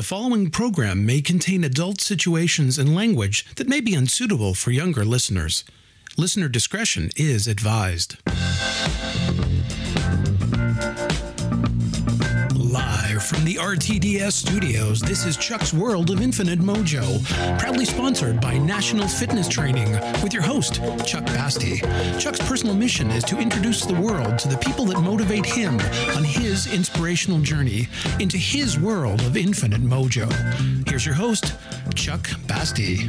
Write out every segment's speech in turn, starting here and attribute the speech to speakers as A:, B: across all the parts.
A: The following program may contain adult situations and language that may be unsuitable for younger listeners. Listener discretion is advised. From the RTDS studios, this is Chuck's World of Infinite Mojo, proudly sponsored by National Fitness Training with your host, Chuck Basti. Chuck's personal mission is to introduce the world to the people that motivate him on his inspirational journey into his world of infinite mojo. Here's your host, Chuck Basti.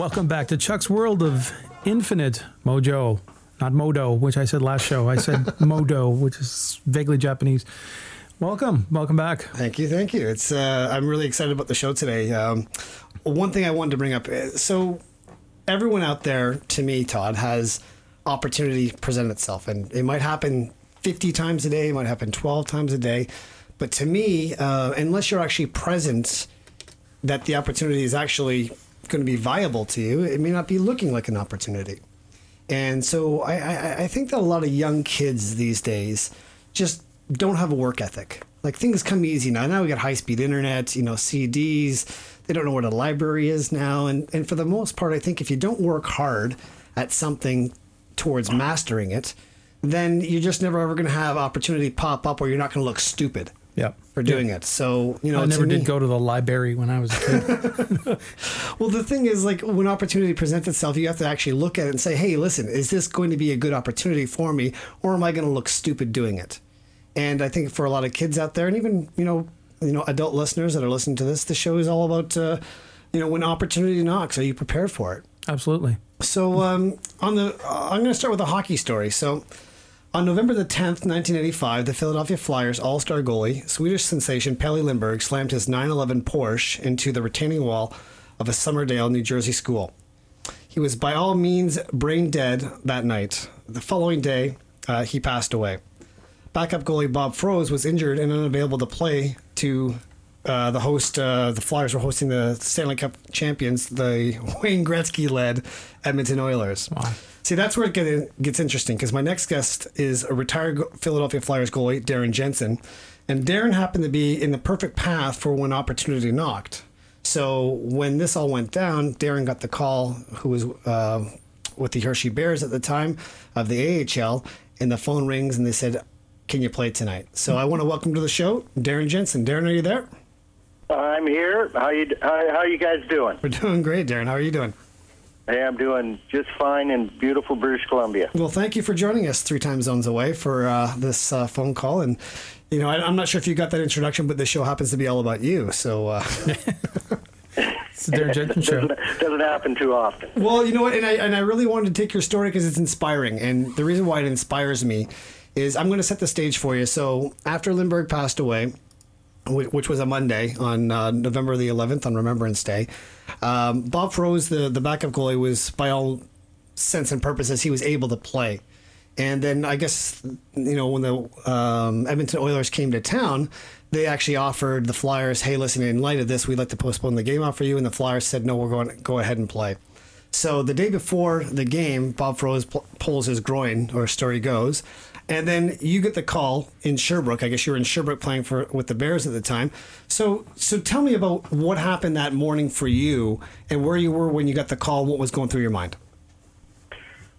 B: Welcome back to Chuck's World of Infinite Mojo. Not Modo, which I said last show. I said Modo, which is vaguely Japanese. Welcome. Welcome back.
C: Thank you. Thank you. It's uh, I'm really excited about the show today. Um, one thing I wanted to bring up. uh, So everyone out there, to me, Todd, has opportunity present itself, and it might happen 50 times a day. It might happen 12 times a day. But to me, uh, unless you're actually present, that the opportunity is actually going to be viable to you, it may not be looking like an opportunity. And so I, I, I think that a lot of young kids these days just don't have a work ethic. Like things come easy now. Now we got high speed internet, you know, CDs. They don't know what a library is now. And, and for the most part, I think if you don't work hard at something towards mastering it, then you're just never ever going to have opportunity pop up where you're not going to look stupid
B: Yeah.
C: for doing it. So, you know,
B: I never
C: me-
B: did go to the library when I was a kid.
C: Well, the thing is, like, when opportunity presents itself, you have to actually look at it and say, hey, listen, is this going to be a good opportunity for me, or am I going to look stupid doing it? And I think for a lot of kids out there, and even, you know, you know, adult listeners that are listening to this, the show is all about, uh, you know, when opportunity knocks, are you prepared for it?
B: Absolutely.
C: So um, on the, uh, I'm going to start with a hockey story. So on November the 10th, 1985, the Philadelphia Flyers All-Star goalie, Swedish sensation Pelle Lindbergh, slammed his 911 Porsche into the retaining wall of a Somerdale, New Jersey school. He was by all means brain dead that night. The following day, uh, he passed away. Backup goalie Bob Froese was injured and unavailable to play to uh, the host. Uh, the Flyers were hosting the Stanley Cup champions, the Wayne Gretzky-led Edmonton Oilers. See, that's where it get, gets interesting because my next guest is a retired Philadelphia Flyers goalie, Darren Jensen, and Darren happened to be in the perfect path for when opportunity knocked. So when this all went down, Darren got the call, who was uh, with the Hershey Bears at the time of the AHL, and the phone rings and they said, "Can you play tonight?" So I want to welcome to the show Darren Jensen. Darren, are you there?
D: I'm here. How you how, how you guys doing?
C: We're doing great, Darren. How are you doing?
D: Hey, I'm doing just fine in beautiful British Columbia.
C: Well, thank you for joining us three time zones away for uh, this uh, phone call. And, you know, I, I'm not sure if you got that introduction, but the show happens to be all about you. So, uh,
B: It's the Darren Jensen Show.
D: Doesn't, doesn't happen too often.
C: well, you know what? And I, and I really wanted to take your story because it's inspiring. And the reason why it inspires me is I'm going to set the stage for you. So, after Lindbergh passed away, wh- which was a Monday on uh, November the 11th on Remembrance Day. Um, Bob Froese, the, the backup goalie, was by all sense and purposes, he was able to play. And then I guess, you know, when the um, Edmonton Oilers came to town, they actually offered the Flyers, hey, listen, in light of this, we'd like to postpone the game off for you. And the Flyers said, no, we're going to go ahead and play. So the day before the game, Bob Froese pl- pulls his groin, or story goes, and then you get the call in Sherbrooke. I guess you were in Sherbrooke playing for with the Bears at the time. So so tell me about what happened that morning for you, and where you were when you got the call, what was going through your mind.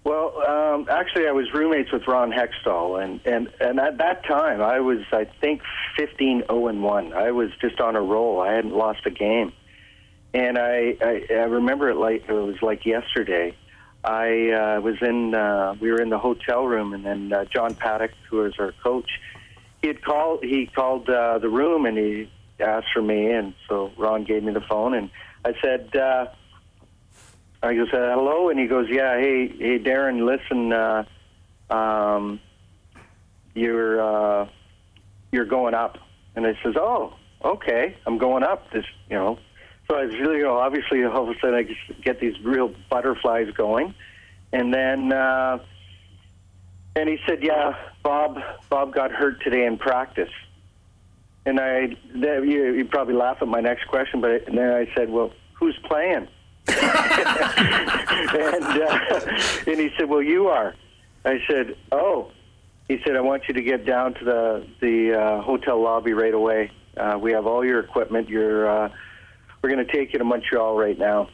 D: Well, um, actually, I was roommates with Ron Hextall, and, and, and at that time, I was, I think, 15 0 and 1. I was just on a roll. I hadn't lost a game. And I, I, I remember it like it was like yesterday. I uh, was in, uh, we were in the hotel room, and then uh, John Paddock, who was our coach, he had called, he called uh, the room and he asked for me, and so Ron gave me the phone, and I said, uh, I goes, said hello, and he goes, yeah, hey, hey, Darren, listen, uh, um, you're uh, you're going up, and I says, oh, okay, I'm going up. This, you know, so I really, you know, obviously, all of a sudden, I get these real butterflies going, and then, uh, and he said, yeah, Bob, Bob got hurt today in practice. and I then you you probably laugh at my next question, but then I said, well, who's playing? and uh, and he said, well, you are. I said, oh. He said, I want you to get down to the the uh, hotel lobby right away. Uh, we have all your equipment. You're uh, we're going to take you to Montreal right now.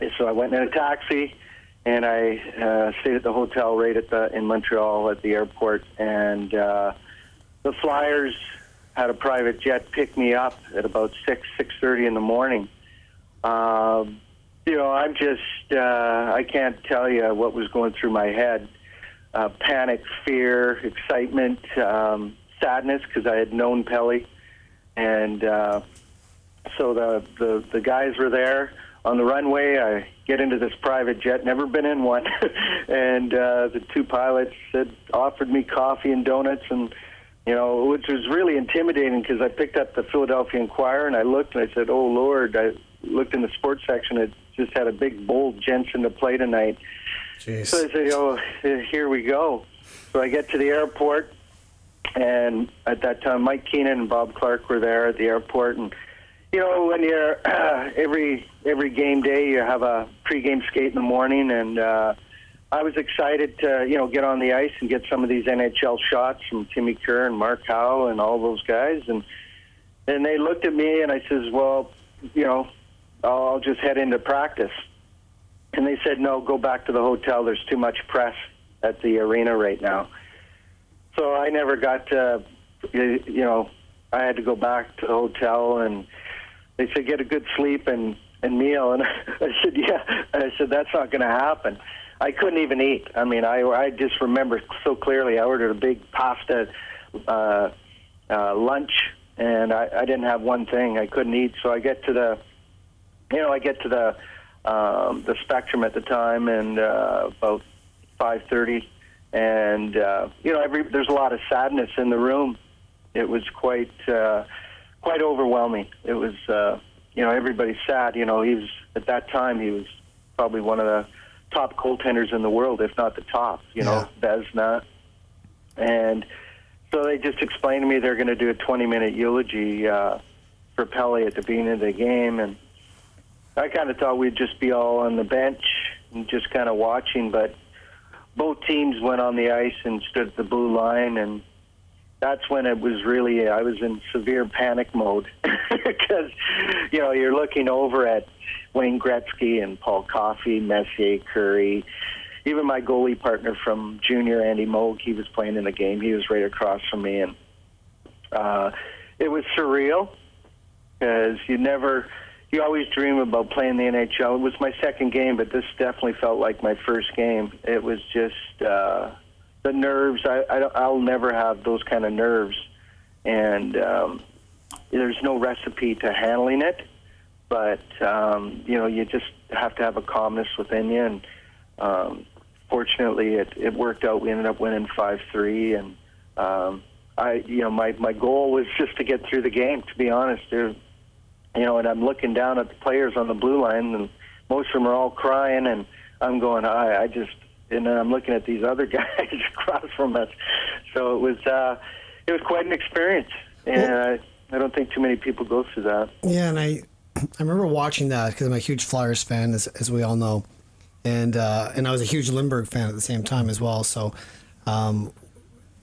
D: And so I went in a taxi and I uh, stayed at the hotel right at the in Montreal at the airport. And uh, the Flyers had a private jet pick me up at about six six thirty in the morning. Um, you know, I'm just uh, I can't tell you what was going through my head. Uh, panic, fear, excitement, um, sadness because I had known Pelle, and uh, so the, the the guys were there on the runway. I get into this private jet, never been in one, and uh, the two pilots had offered me coffee and donuts, and you know, which was really intimidating because I picked up the Philadelphia Inquirer and I looked and I said, "Oh Lord!" I looked in the sports section. It just had a big bold Jensen to play tonight.
C: Jeez.
D: So I said, "Oh, here we go." So I get to the airport, and at that time, Mike Keenan and Bob Clarke were there at the airport, and you know, when you're uh, every every game day, you have a pregame skate in the morning, and uh, I was excited to you know get on the ice and get some of these NHL shots from Timmy Kerr and Mark Howe and all those guys, and and they looked at me and I says, well, you know, I'll just head into practice, and they said, no, go back to the hotel. There's too much press at the arena right now. So I never got to, you know, I had to go back to the hotel and they said get a good sleep and and meal and I said yeah and I said that's not going to happen. I couldn't even eat. I mean, I I just remember so clearly. I ordered a big pasta uh, uh, lunch and I, I didn't have one thing. I couldn't eat. So I get to the, you know, I get to the um, the Spectrum at the time and uh, about five thirty, and uh, you know, every there's a lot of sadness in the room. It was quite. Uh, quite overwhelming. It was, uh, you know, everybody's sad. You know, he was at that time he was probably one of the top goaltenders in the world, if not the top. You know, Vezina, and so they just explained to me they're going to do a 20-minute eulogy uh, for Pelle at the beginning of the game, and I kind of thought we'd just be all on the bench and just kind of watching, but both teams went on the ice and stood at the blue line and that's when it was really I was in severe panic mode because you know you're looking over at Wayne Gretzky and Paul Coffey, Messier, Kurri, even my goalie partner from junior Andy Moog. He was playing in the game. He was right across from me, and uh, it was surreal because you never. You always dream about playing the NHL. It was my second game, but this definitely felt like my first game. It was just uh, the nerves. I, I I'll never have those kind of nerves, and um, there's no recipe to handling it. But um, you know, you just have to have a calmness within you, and um, fortunately, it it worked out. We ended up winning five three, and um, I, you know, my my goal was just to get through the game. To be honest, there, you know, and I'm looking down at the players on the blue line, and most of them are all crying, and I'm going, I, I just and then I'm looking at these other guys across from us. So it was uh, it was quite an experience, and well, I, I don't think too many people go through that.
C: Yeah, and I I remember watching that because I'm a huge Flyers fan, as, as we all know, and uh, and I was a huge Lindbergh fan at the same time as well. So. Um,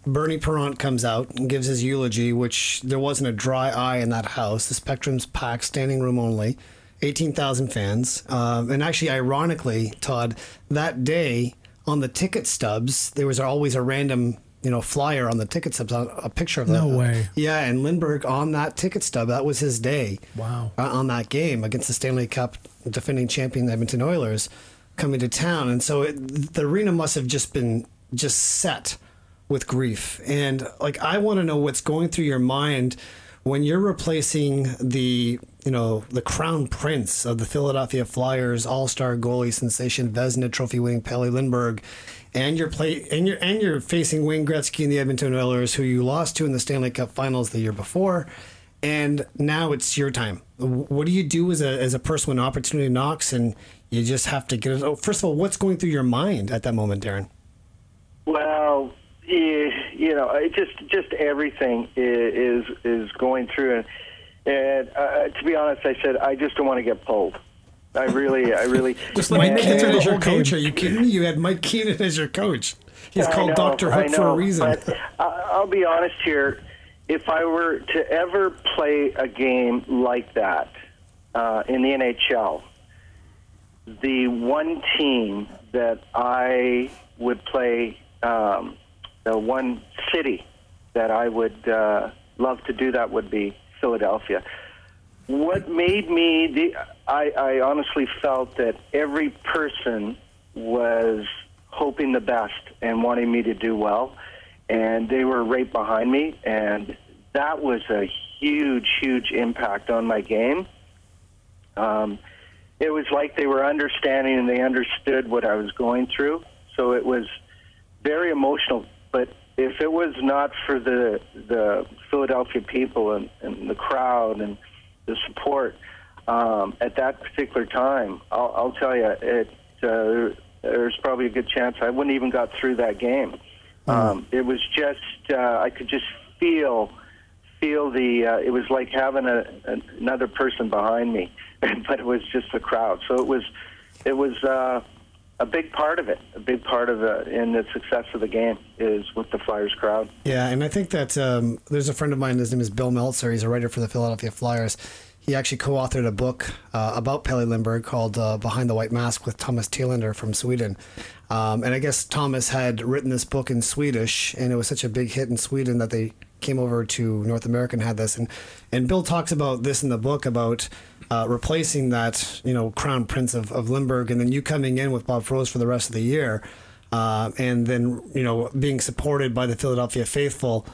C: Bernie Parent comes out and gives his eulogy, which there wasn't a dry eye in that house. The Spectrum's packed, standing room only, 18,000 fans. Um, and actually, ironically, Todd, that day on the ticket stubs, there was always a random you know flyer on the ticket stubs, a picture of
B: no way.
C: Yeah, and Lindbergh on that ticket stub, that was his day.
B: Wow.
C: Uh, on that game against the Stanley Cup defending champion Edmonton Oilers coming to town, and so it, the arena must have just been just set with grief. And like, I want to know what's going through your mind when you're replacing the you know the crown prince of the Philadelphia Flyers all-star goalie sensation Vezina trophy winning Pelle Lindbergh and you're play and you're and you're facing Wayne Gretzky and the Edmonton Oilers who you lost to in the Stanley Cup Finals the year before. And now it's your time. What do you do as a as a person when opportunity knocks and you just have to get it oh, first of all what's going through your mind at that moment Darren?
D: Well you, know, just just everything is, is going through, and, and uh, to be honest, I said I just don't want to get pulled. I really, I really.
B: Just let me
C: Mike
B: make it through
C: Keenan
B: the
C: as your
B: whole
C: coach. Are you kidding me? You had Mike Keenan as your coach. He's
D: I
C: called
D: know, I
C: Hook for a reason.
D: I- I'll be honest here. If I were to ever play a game like that uh, in the NHL, the one team that I would play, um, the one city that I would uh, love to do that would be Philadelphia. What made me the I, I honestly felt that every person was hoping the best and wanting me to do well, and they were right behind me, and that was a huge, huge impact on my game. Um, it was like they were understanding and they understood what I was going through. So it was very emotional. But if it was not for the the Philadelphia people and, and the crowd and the support um, at that particular time, I'll, I'll tell you, it uh, there's probably a good chance I wouldn't even got through that game. Um, it was just uh, I could just feel feel the uh, it was like having a, another person behind me but it was just the crowd so it was it was uh, a big part of it a big part of the in the success of the game is with the flyers crowd
C: Yeah, and I think that um, there's a friend of mine. His name is Bill Meltzer. He's a writer for the Philadelphia Flyers. He actually co-authored a book uh, about Pelle Lindbergh called uh, "Behind the White Mask" with Thomas Tielander from Sweden. Um, and I guess Thomas had written this book in Swedish, and it was such a big hit in Sweden that they came over to North America and had this. And and Bill talks about this in the book about uh, replacing that you know crown prince of, of Lindbergh, and then you coming in with Bob Froese for the rest of the year, uh, and then you know being supported by the Philadelphia faithful,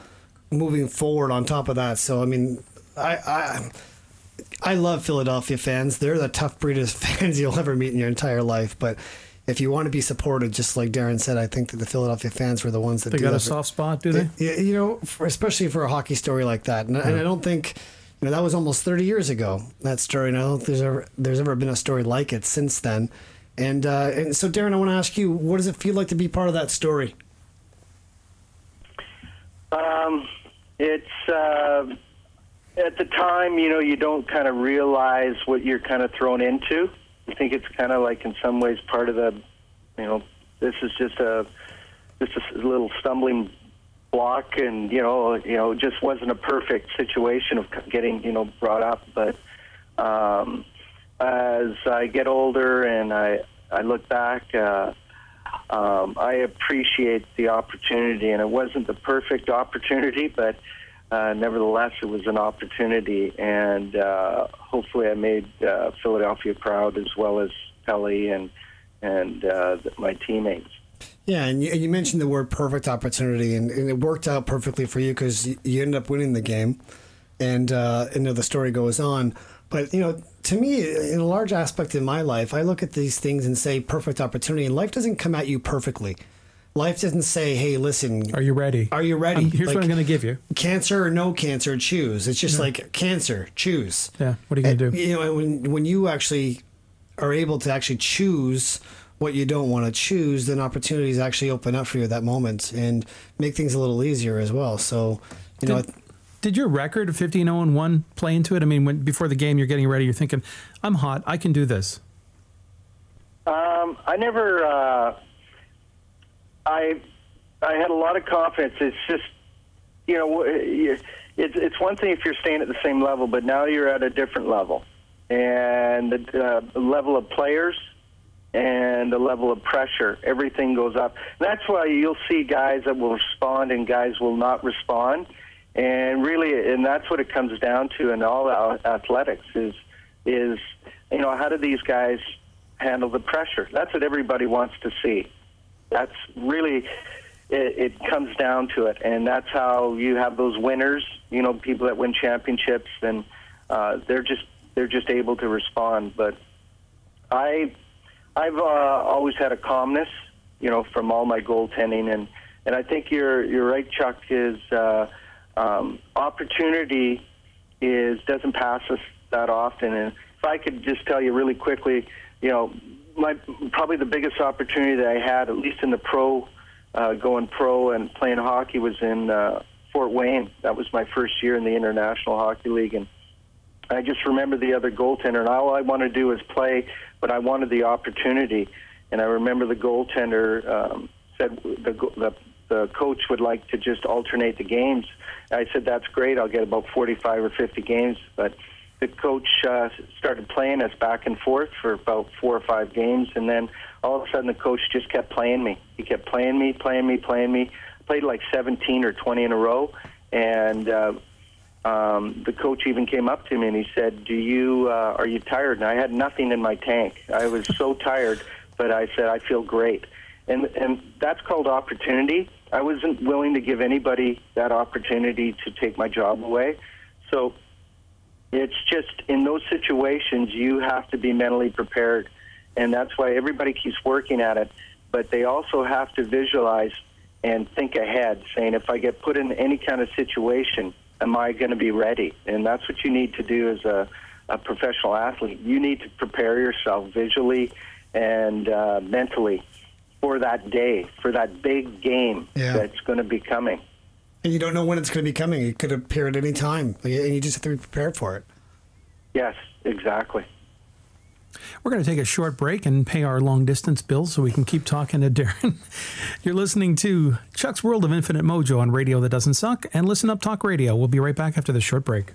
C: moving forward on top of that. So I mean, I. I I love Philadelphia fans. They're the tough breed of fans you'll ever meet in your entire life. But if you want to be supported, just like Darren said, I think that the Philadelphia fans were the ones that
B: They got a soft spot, do they?
C: Yeah, you know, for, especially for a hockey story like that, and, and I don't think, know, that was almost 30 years ago. That story, and I don't think there's ever there's ever been a story like it since then. And uh, and so, Darren, I want to ask you, what does it feel like to be part of that story?
D: Um, it's uh, at the time, you know, you don't kind of realize what you're kind of thrown into. You think it's kind of like, in some ways, part of the, you know, this is just a just a little stumbling block, and you know, you know, just wasn't a perfect situation of getting, you know, brought up. But um, as I get older and I I look back. Uh, um, I appreciate the opportunity, and it wasn't the perfect opportunity, but uh, nevertheless, it was an opportunity, and uh, hopefully, I made uh, Philadelphia proud as well as Pelle and and uh, my teammates.
C: Yeah, and you, and you mentioned the word perfect opportunity, and, and it worked out perfectly for you because you, you ended up winning the game, and uh, you know, the story goes on. But you know, to me, in a large aspect in my life, I look at these things and say perfect opportunity, and life doesn't come at you perfectly. Life doesn't say, "Hey, listen,
B: Are you ready?
C: Are you ready?
B: Um, here's
C: Like-
B: what I'm going to give you.
C: cancer or no cancer, choose." It's just like cancer, choose.
B: Yeah. What are you going to do?
C: You know, when when you actually are able to actually choose what you don't want to choose, then opportunities actually open up for you at that moment and make things a little easier as well. So, you know,
B: Did, did your record of 15 0 and 1 play into it? I mean, when before the game you're getting ready, you're thinking, I'm hot, I can do this.
D: Um, I never. Uh, I I had a lot of confidence. It's just, you know, it's it's one thing if you're staying at the same level, but now you're at a different level, and the uh, level of players and the level of pressure, everything goes up. That's why you'll see guys that will respond and guys will not respond. And really, and that's what it comes down to in all athletics is is you know how do these guys handle the pressure? That's what everybody wants to see. That's really it, it comes down to it, and that's how you have those winners. You know, people that win championships, and uh, they're just they're just able to respond. But I I've uh, always had a calmness, you know, from all my goaltending, and and I think you're you're right, Chuck. Is uh, um, opportunity is doesn't pass us that often, and if I could just tell you really quickly, you know, my probably the biggest opportunity that I had, at least in the pro uh, going pro and playing hockey was in uh, Fort Wayne. That was my first year in the International Hockey League, and I just remember the other goaltender, and all I wanted to do was play, but I wanted the opportunity. And I remember the goaltender um, said the, the the coach would like to just alternate the games. I said that's great. I'll get about 45 or 50 games, but the coach uh, started playing us back and forth for about four or five games, and then all of a sudden the coach just kept playing me. He kept playing me, playing me, playing me. Played like 17 or 20 in a row, and uh, um, the coach even came up to me and he said, "Do you uh, are you tired?" And I had nothing in my tank. I was so tired, but I said, "I feel great," and and that's called opportunity. I wasn't willing to give anybody that opportunity to take my job away, so it's just in those situations you have to be mentally prepared, and that's why everybody keeps working at it. But they also have to visualize and think ahead, saying, "If I get put in any kind of situation." Am I going to be ready? And that's what you need to do as a, a professional athlete. You need to prepare yourself visually and uh, mentally for that day, for that big game yeah. that's going to be coming.
C: And you don't know when it's going to be coming. It could appear at any time, and you just have to be prepared for it.
D: Yes, exactly.
B: We're going to take a short break and pay our long distance bills so we can keep talking to Darren. You're listening to Chuck's World of Infinite Mojo on radio that doesn't suck and Listen Up Talk Radio. We'll be right back after the short break.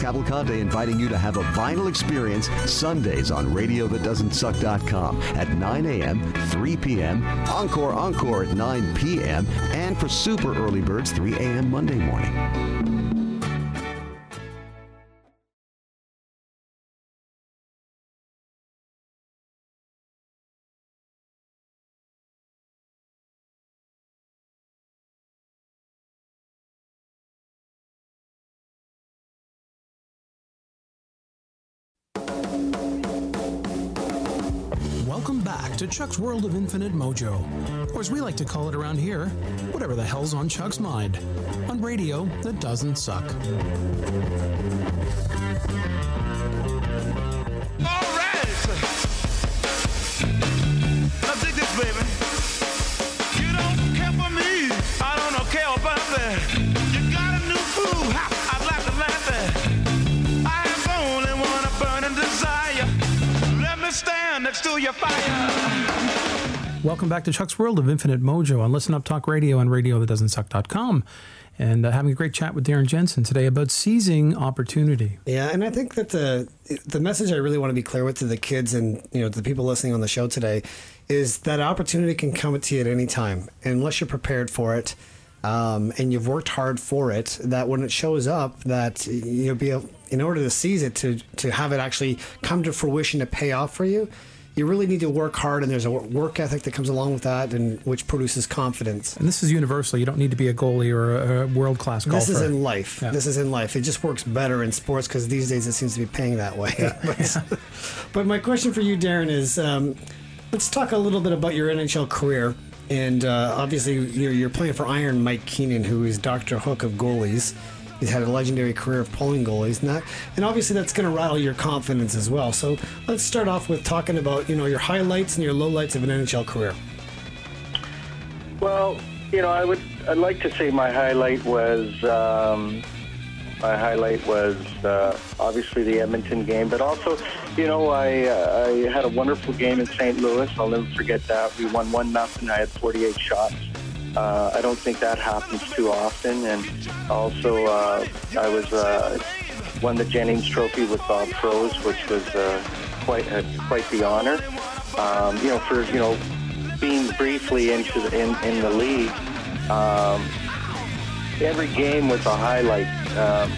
E: Cavalcante inviting you to have a vinyl experience Sundays on RadioThatDoesn'tSuck.com at 9 a.m., 3 p.m., Encore Encore at 9 p.m., and for super early birds, 3 a.m. Monday morning.
A: To Chuck's World of Infinite Mojo, or as we like to call it around here, whatever the hell's on Chuck's mind, on radio that doesn't suck.
F: Your fire.
B: Welcome back to Chuck's World of Infinite Mojo on Listen Up Talk Radio and RadioThatDoesn'tSuck.com. And uh, having a great chat with Darren Jensen today about seizing opportunity.
C: Yeah, and I think that the the message I really want to be clear with to the kids and you know the people listening on the show today is that opportunity can come to you at any time, unless you're prepared for it. Um, and you've worked hard for it, that when it shows up, that you'll be able, in order to seize it, to to have it actually come to fruition, to pay off for you, you really need to work hard, and there's a work ethic that comes along with that, and which produces confidence.
B: And this is universal. You don't need to be a goalie or a, world class golfer.
C: This is in life. Yeah. This is in life. It just works better in sports because these days it seems to be paying that way. Yeah. but, but, my question for you, Darren, is um, let's talk a little bit about your NHL career. And uh, obviously, you're, you're playing for Iron Mike Keenan, who is Dr. Hook of goalies. He's had a legendary career of pulling goalies, and that, and obviously that's going to rattle your confidence as well. So let's start off with talking about you know your highlights and your lowlights of an NHL career.
D: Well, you know, I would I'd like to say my highlight was um, my highlight was uh, obviously the Edmonton game, but also, you know, I uh, I had a wonderful game in St. Louis. I'll never forget that. We won one nothing. I had 48 shots. Uh, I don't think that happens too often. And also, uh, I was uh, won the Jennings Trophy with Bob Froese, which was uh, quite uh, quite the honor. Um, you know, for you know being briefly into the, in in the league. Um, every game was a highlight. Um,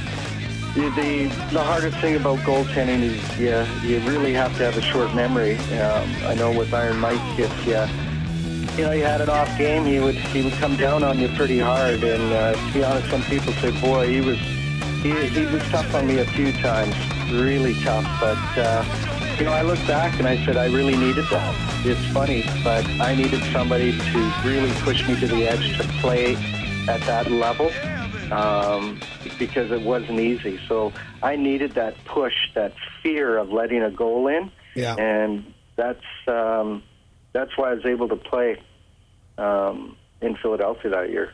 D: the, the the hardest thing about goaltending is yeah, you really have to have a short memory. Um, I know with Iron Mike, if you you know, you had an off game, he would he would come down on you pretty hard. And uh, to be honest, some people say, boy, he was he, he was tough on me a few times, really tough. But uh, you know, I look back and I said I really needed that. It's funny, but I needed somebody to really push me to the edge to play at that level um, because it wasn't easy. So I needed that push, that fear of letting a goal in,
C: Yeah.
D: and that's um, that's why I was able to play um, in Philadelphia that year.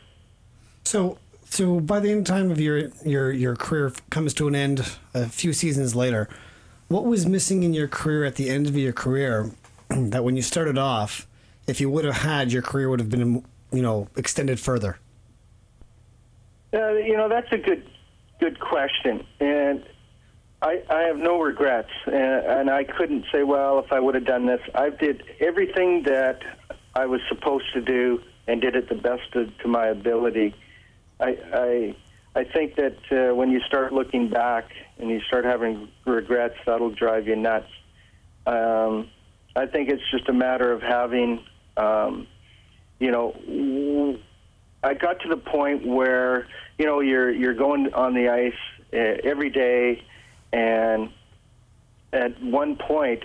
C: So, so by the end time of your your your career comes to an end a few seasons later, what was missing in your career at the end of your career that when you started off, if you would have had, your career would have been you know extended further?
D: Uh, you know, that's a good good question, and I, I have no regrets, and, and I couldn't say, well, if I would have done this, I did everything that I was supposed to do and did it the best of, to my ability. I I, I think that uh, when you start looking back and you start having regrets, that'll drive you nuts. Um, I think it's just a matter of having, um, you know, I got to the point where you know you're you're going on the ice uh, every day, and at one point,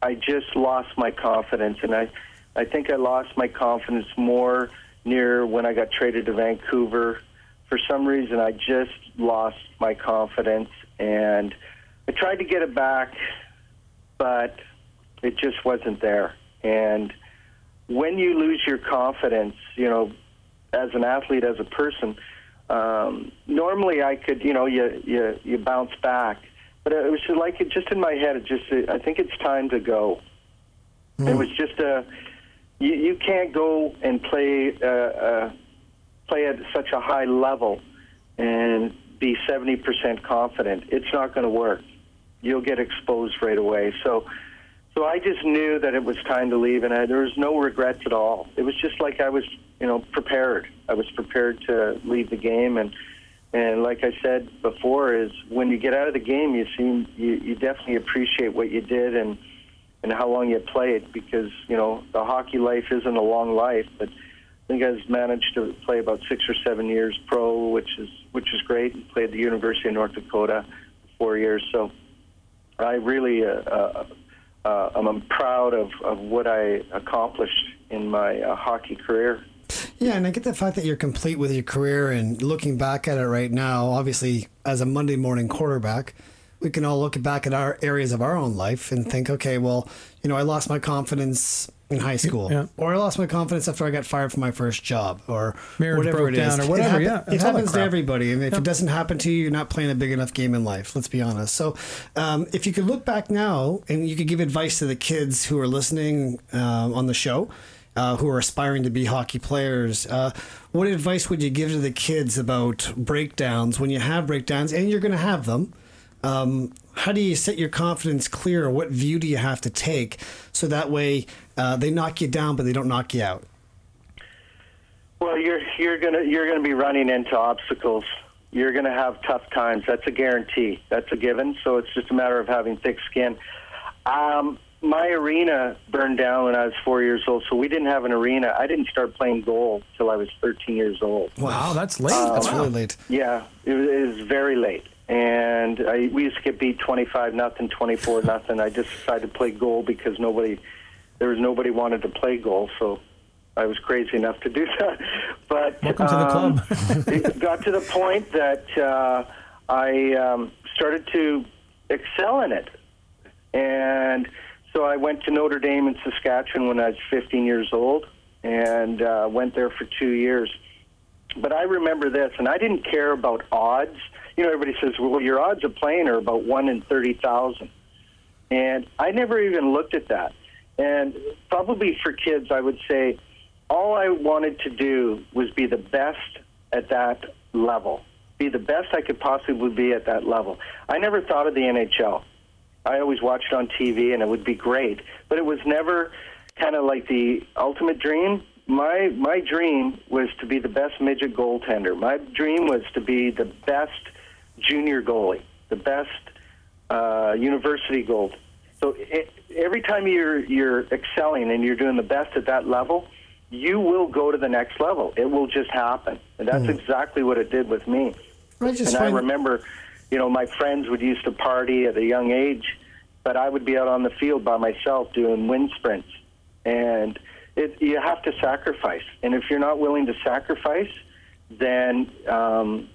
D: I just lost my confidence, and I I think I lost my confidence more near when I got traded to Vancouver. For some reason, I just lost my confidence, and I tried to get it back, but it just wasn't there. And when you lose your confidence, you know, as an athlete, as a person, um, normally I could, you know, you you you bounce back, but it was just like it just in my head. It just, I think it's time to go. It was just a, you, you can't go and play uh, uh, play at such a high level and be seventy percent confident. It's not going to work. You'll get exposed right away. So. So I just knew that it was time to leave, and I, there was no regrets at all. It was just like I was, you know, prepared. I was prepared to leave the game, and and like I said before, is when you get out of the game, you seem you, you definitely appreciate what you did and and how long you played because you know the hockey life isn't a long life, but I think I've managed to play about six or seven years pro, which is which is great. Played at the University of North Dakota four years, so I really. Uh, uh, uh, I'm proud of, of what I accomplished in my uh, hockey career.
C: Yeah, and I get the fact that you're complete with your career and looking back at it right now, obviously, as a Monday morning quarterback, we can all look back at our areas of our own life and think, okay, well, you know, I lost my confidence in high school,
B: Yeah.
C: or I lost my confidence after I got fired from my first job, or
B: Marriage
C: whatever it is.
B: down or whatever,
C: It,
B: yeah,
C: happen-
B: it's
C: it happens to everybody, and if it doesn't happen to you, you're not playing a big enough game in life. Let's be honest. So, um, if you could look back now and you could give advice to the kids who are listening um, on the show. Uh, who are aspiring to be hockey players. Uh, what advice would you give to the kids about breakdowns when you have breakdowns and you're going to have them? Um, how do you set your confidence clear? What view do you have to take so that way uh, they knock you down, but they don't knock you out?
D: Well, you're you're gonna you're gonna be running into obstacles. You're gonna have tough times. That's a guarantee. That's a given. So it's just a matter of having thick skin. Um, my arena burned down when I was four years old, so we didn't have an arena. I didn't start playing goal till I was 13 years old.
B: Wow, that's late.
C: That's really late.
D: Yeah, it was, it was very late, and I, we used to get beat 25 nothing, 24 nothing. I just decided to play goal because nobody, there was nobody wanted to play goal, so I was crazy enough to do that. But
B: Welcome to the
D: um,
B: club.
D: it got to the point that uh, I um, started to excel in it, and so I went to Notre Dame in Saskatchewan when I was 15 years old, and uh, went there for two years. But I remember this, and I didn't care about odds. You know, everybody says, "Well, your odds of playing are about one in thirty thousand. And I never even looked at that. And probably for kids, I would say all I wanted to do was be the best at that level, be the best I could possibly be at that level. I never thought of the NHL. I always watched on TV, and it would be great, but it was never kind of like the ultimate dream. My my dream was to be the best midget goaltender. My dream was to be the best junior goalie, the best uh, university goalie. So it, every time you're you're excelling and you're doing the best at that level, you will go to the next level. It will just happen, and that's exactly what it did with me.
C: I just
D: And I remember, you know, my friends would used to party at a young age, but I would be out on the field by myself doing wind sprints, and it, you have to sacrifice. And if you're not willing to sacrifice, then um,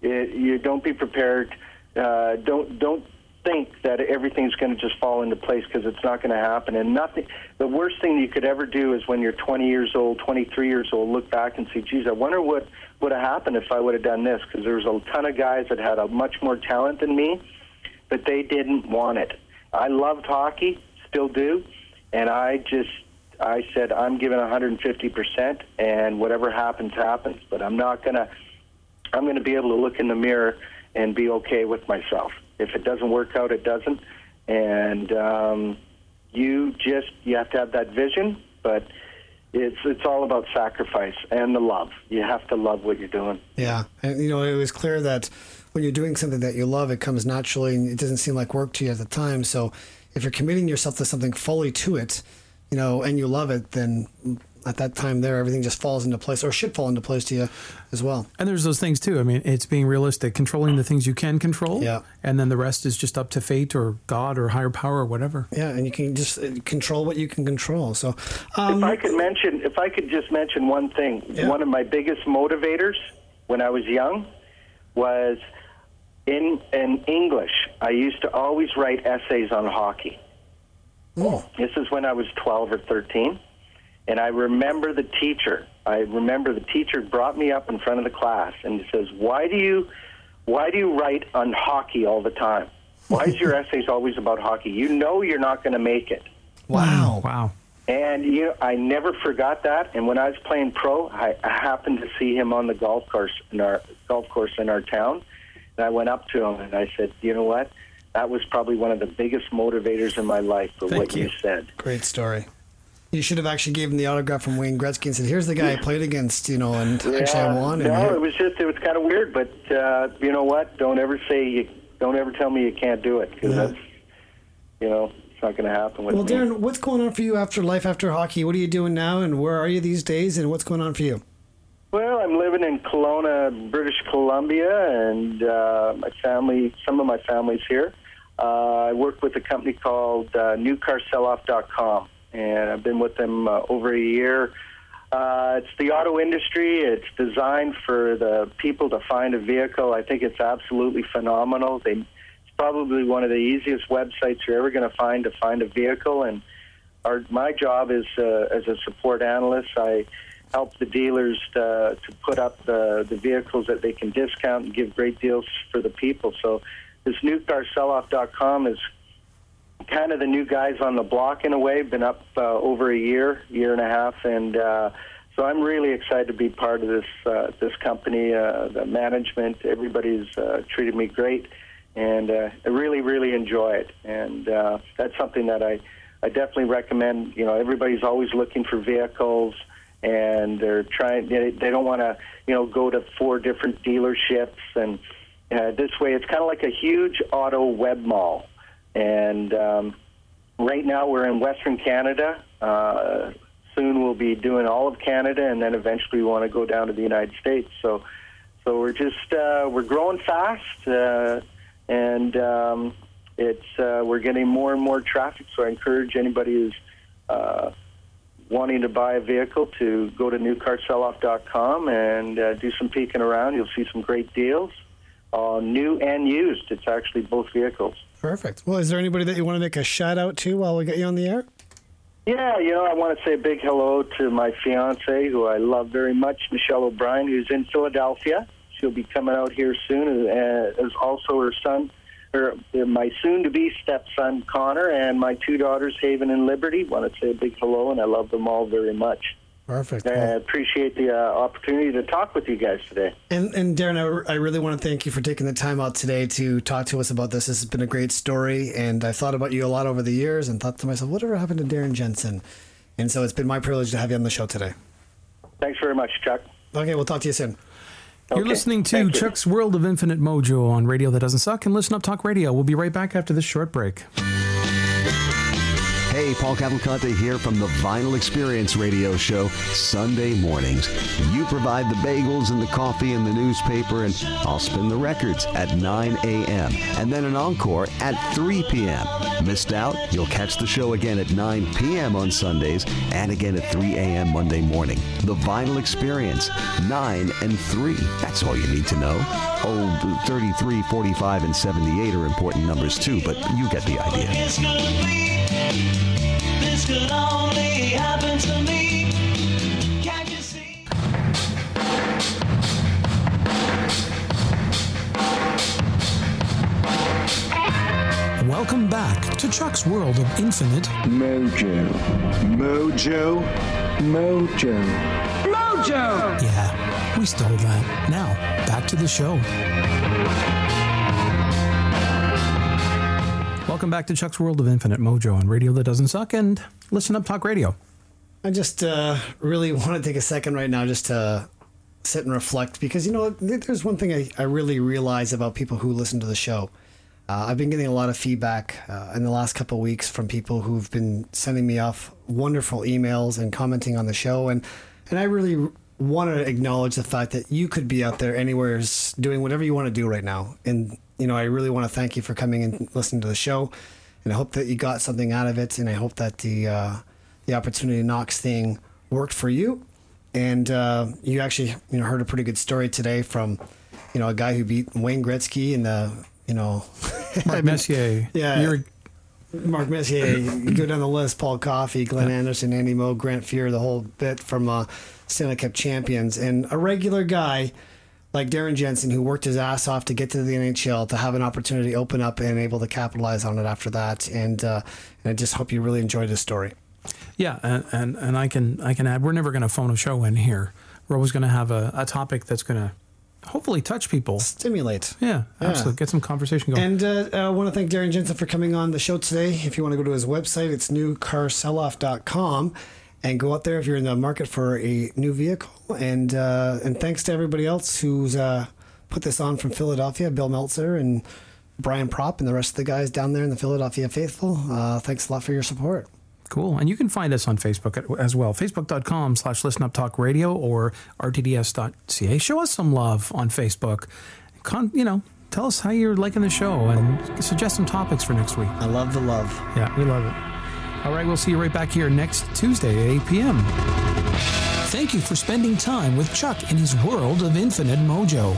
D: it, you don't be prepared. Uh, don't don't think that everything's going to just fall into place because it's not going to happen. And nothing. The worst thing you could ever do is when you're 20 years old, 23 years old, look back and say, "Geez, I wonder what would have happened if I would have done this." Because there was a ton of guys that had a much more talent than me, but they didn't want it. I loved hockey, still do, and I just I said I'm giving 150 percent, and whatever happens, happens. But I'm not gonna. I'm to be able to look in the mirror and be okay with myself. If it doesn't work out, it doesn't. And um, you just you have to have that vision, but it's it's all about sacrifice and the love. You have to love what you're doing.
C: Yeah, and you know it was clear that when you're doing something that you love, it comes naturally, and it doesn't seem like work to you at the time. So if you're committing yourself to something fully to it, you know, and you love it, then at that time there everything just falls into place or should fall into place to you as well
B: And there's those things too. I mean, it's being realistic, controlling the things you can control.
C: Yeah.
B: And then the rest is just up to fate or God or higher power or whatever.
C: yeah and you can just uh, control what you can control so
D: If
C: um,
D: I could mention, if I could just mention one thing,
C: Yeah.
D: one of my biggest motivators when I was young was in in English. I used to always write essays on hockey.
C: oh,
D: This is when I was 12 or 13. And I remember the teacher. I remember the teacher brought me up in front of the class and he says, "Why do you why do you write on hockey all the time? Why is your essays always about hockey? You know you're not going to make it."
C: wow mm,
B: Wow.
D: And you know, I never forgot that. And when I was playing pro, I, I happened to see him on the golf course in our golf course in our town. And I went up to him and I said, "You know what? That was probably one of the biggest motivators in my life for
B: Thank
D: what you.
B: you.
D: said."
C: great story you should have actually him the autograph from Wayne Gretzky and said, "Here's the guy I played against," you know, and actually I won.
D: No,
C: here-
D: it was just it was kind of weird, but uh, you know what? Don't ever say you don't ever tell me you can't do it because
C: Yeah.
D: that's you know it's not going to happen with
C: well,
D: me.
C: Darren, what's going on for you after life after hockey? What are you doing now, and where are you these days? And what's going on for you?
D: Well, I'm living in Kelowna, British Columbia, and uh, my family, some of my family's here. Uh, I work with a company called uh, NewCarSelloff.com, and I've been with them uh, over a year. Uh, it's the auto industry. It's designed for the people to find a vehicle. I think it's absolutely phenomenal. They, it's probably one of the easiest websites you're ever going to find to find a vehicle, and our my job is uh, as a support analyst. I help the dealers uh, to put up the, the vehicles that they can discount and give great deals for the people. So this newcarselloff.com is kind of the new guys on the block in a way. Been up uh, over a year, year and a half, and uh, so I'm really excited to be part of this uh, this company. Uh, the management, everybody's uh, treated me great, and uh, I really, really enjoy it. And uh, that's something that I I definitely recommend. You know, everybody's always looking for vehicles. And they're trying. They, they don't want to, you know, go to four different dealerships. And uh, this way, it's kind of like a huge auto web mall and um, right now we're in Western Canada. Uh, soon we'll be doing all of Canada, and then eventually we want to go down to the United States. So, so we're just uh, we're growing fast, uh, and um, it's uh, we're getting more and more traffic. So I encourage anybody who's uh, wanting to buy a vehicle to go to newcarselloff.com and uh, do some peeking around. You'll see some great deals, uh, new and used. It's actually both vehicles.
C: Perfect. Well, is there anybody that you want to make a shout out to while we get you on the air?
D: Yeah, you know, I want to say a big hello to my fiance, who I love very much, Michelle O'Brien, who's in Philadelphia. She'll be coming out here soon, uh, as also her son, or uh, my soon-to-be stepson Connor, and my two daughters Haven and Liberty. Want to say a big hello, and I love them all very much.
C: Perfect.
D: I appreciate the uh, opportunity to talk with you guys today.
C: And, and Darren, I, I really want to thank you for taking the time out today to talk to us about this. This has been a great story, and I thought about you a lot over the years and thought to myself, whatever happened to Darren Jensen? And so it's been my privilege to have you on the show today.
D: Thanks very much, Chuck.
C: Okay, we'll talk to you soon.
B: You're
D: Okay,
B: listening to
D: thank you.
B: Chuck's World of Infinite Mojo on Radio That Doesn't Suck and Listen Up Talk Radio. We'll be right back after this short break.
E: Hey, Paul Cavalcante here from the Vinyl Experience Radio Show, Sunday mornings. You provide the bagels and the coffee and the newspaper, and I'll spin the records at 9 a.m. and then an encore at 3 p.m. Missed out? You'll catch the show again at 9 p.m. on Sundays and again at 3 a.m. Monday morning. The Vinyl Experience, 9 and 3. That's all you need to know. Oh, 33, 45, and 78 are important numbers too, but you get the idea.
G: It's gonna be. This could only happen to me. Can't you see?
A: Welcome back to Chuck's World of Infinite
H: Mojo. Mojo. Mojo. Mojo!
A: Yeah, we stole that. Now, back to the show.
B: Welcome back to Chuck's World of Infinite Mojo on Radio That Doesn't Suck and Listen Up Talk Radio.
C: I just uh, really want to take a second right now just to sit and reflect because, you know, there's one thing I, I really realize about people who listen to the show. Uh, I've been getting a lot of feedback uh, in the last couple weeks from people who've been sending me off wonderful emails and commenting on the show. And, and I really want to acknowledge the fact that you could be out there anywhere doing whatever you want to do right now. And, you know, I really want to thank you for coming and listening to the show. And I hope that you got something out of it. And I hope that the, uh, the opportunity knocks thing worked for you. And uh, you actually, you know, heard a pretty good story today from, you know, a guy who beat Wayne Gretzky in the, you know,
B: Mark Messier.
C: Yeah.
B: You're,
C: Mark Messier, you go down the list, Paul Coffey, Glenn Anderson, Andy Moog, Grant Fuhr, the whole bit from uh, Stanley Cup champions. And a regular guy like Darren Jensen, who worked his ass off to get to the NHL, to have an opportunity open up and able to capitalize on it after that. And, uh, and I just hope you really enjoyed this story.
B: yeah, and, and, and I can I can add, we're never going to phone a show in here. We're always going to have a, a topic that's going to hopefully touch people.
C: Stimulate.
B: Yeah, absolutely. Get some conversation going.
C: And uh, I want to thank Darren Jensen for coming on the show today. If you want to go to his website, it's newcarselloff.com and go out there if you're in the market for a new vehicle. And uh, and thanks to everybody else who's uh, put this on from Philadelphia, Bill Meltzer and Brian Propp and the rest of the guys down there in the Philadelphia faithful. Uh, thanks a lot for your support.
B: Cool. And you can find us on Facebook as well. Facebook.com slash listen up talk radio or rtds.ca. Show us some love on Facebook. Con, you know, tell us how you're liking the show and suggest some topics for next week.
C: I love the love.
B: Yeah, we love it. All right, we'll see you right back here next Tuesday at 8 p.m.
A: Thank you for spending time with Chuck in his world of infinite mojo.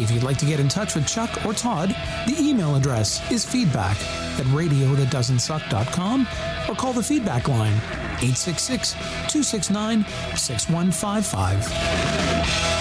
A: If you'd like to get in touch with Chuck or Todd, the email address is feedback at radiothatdoesn'tsuck.com or call the feedback line 866 269 6155.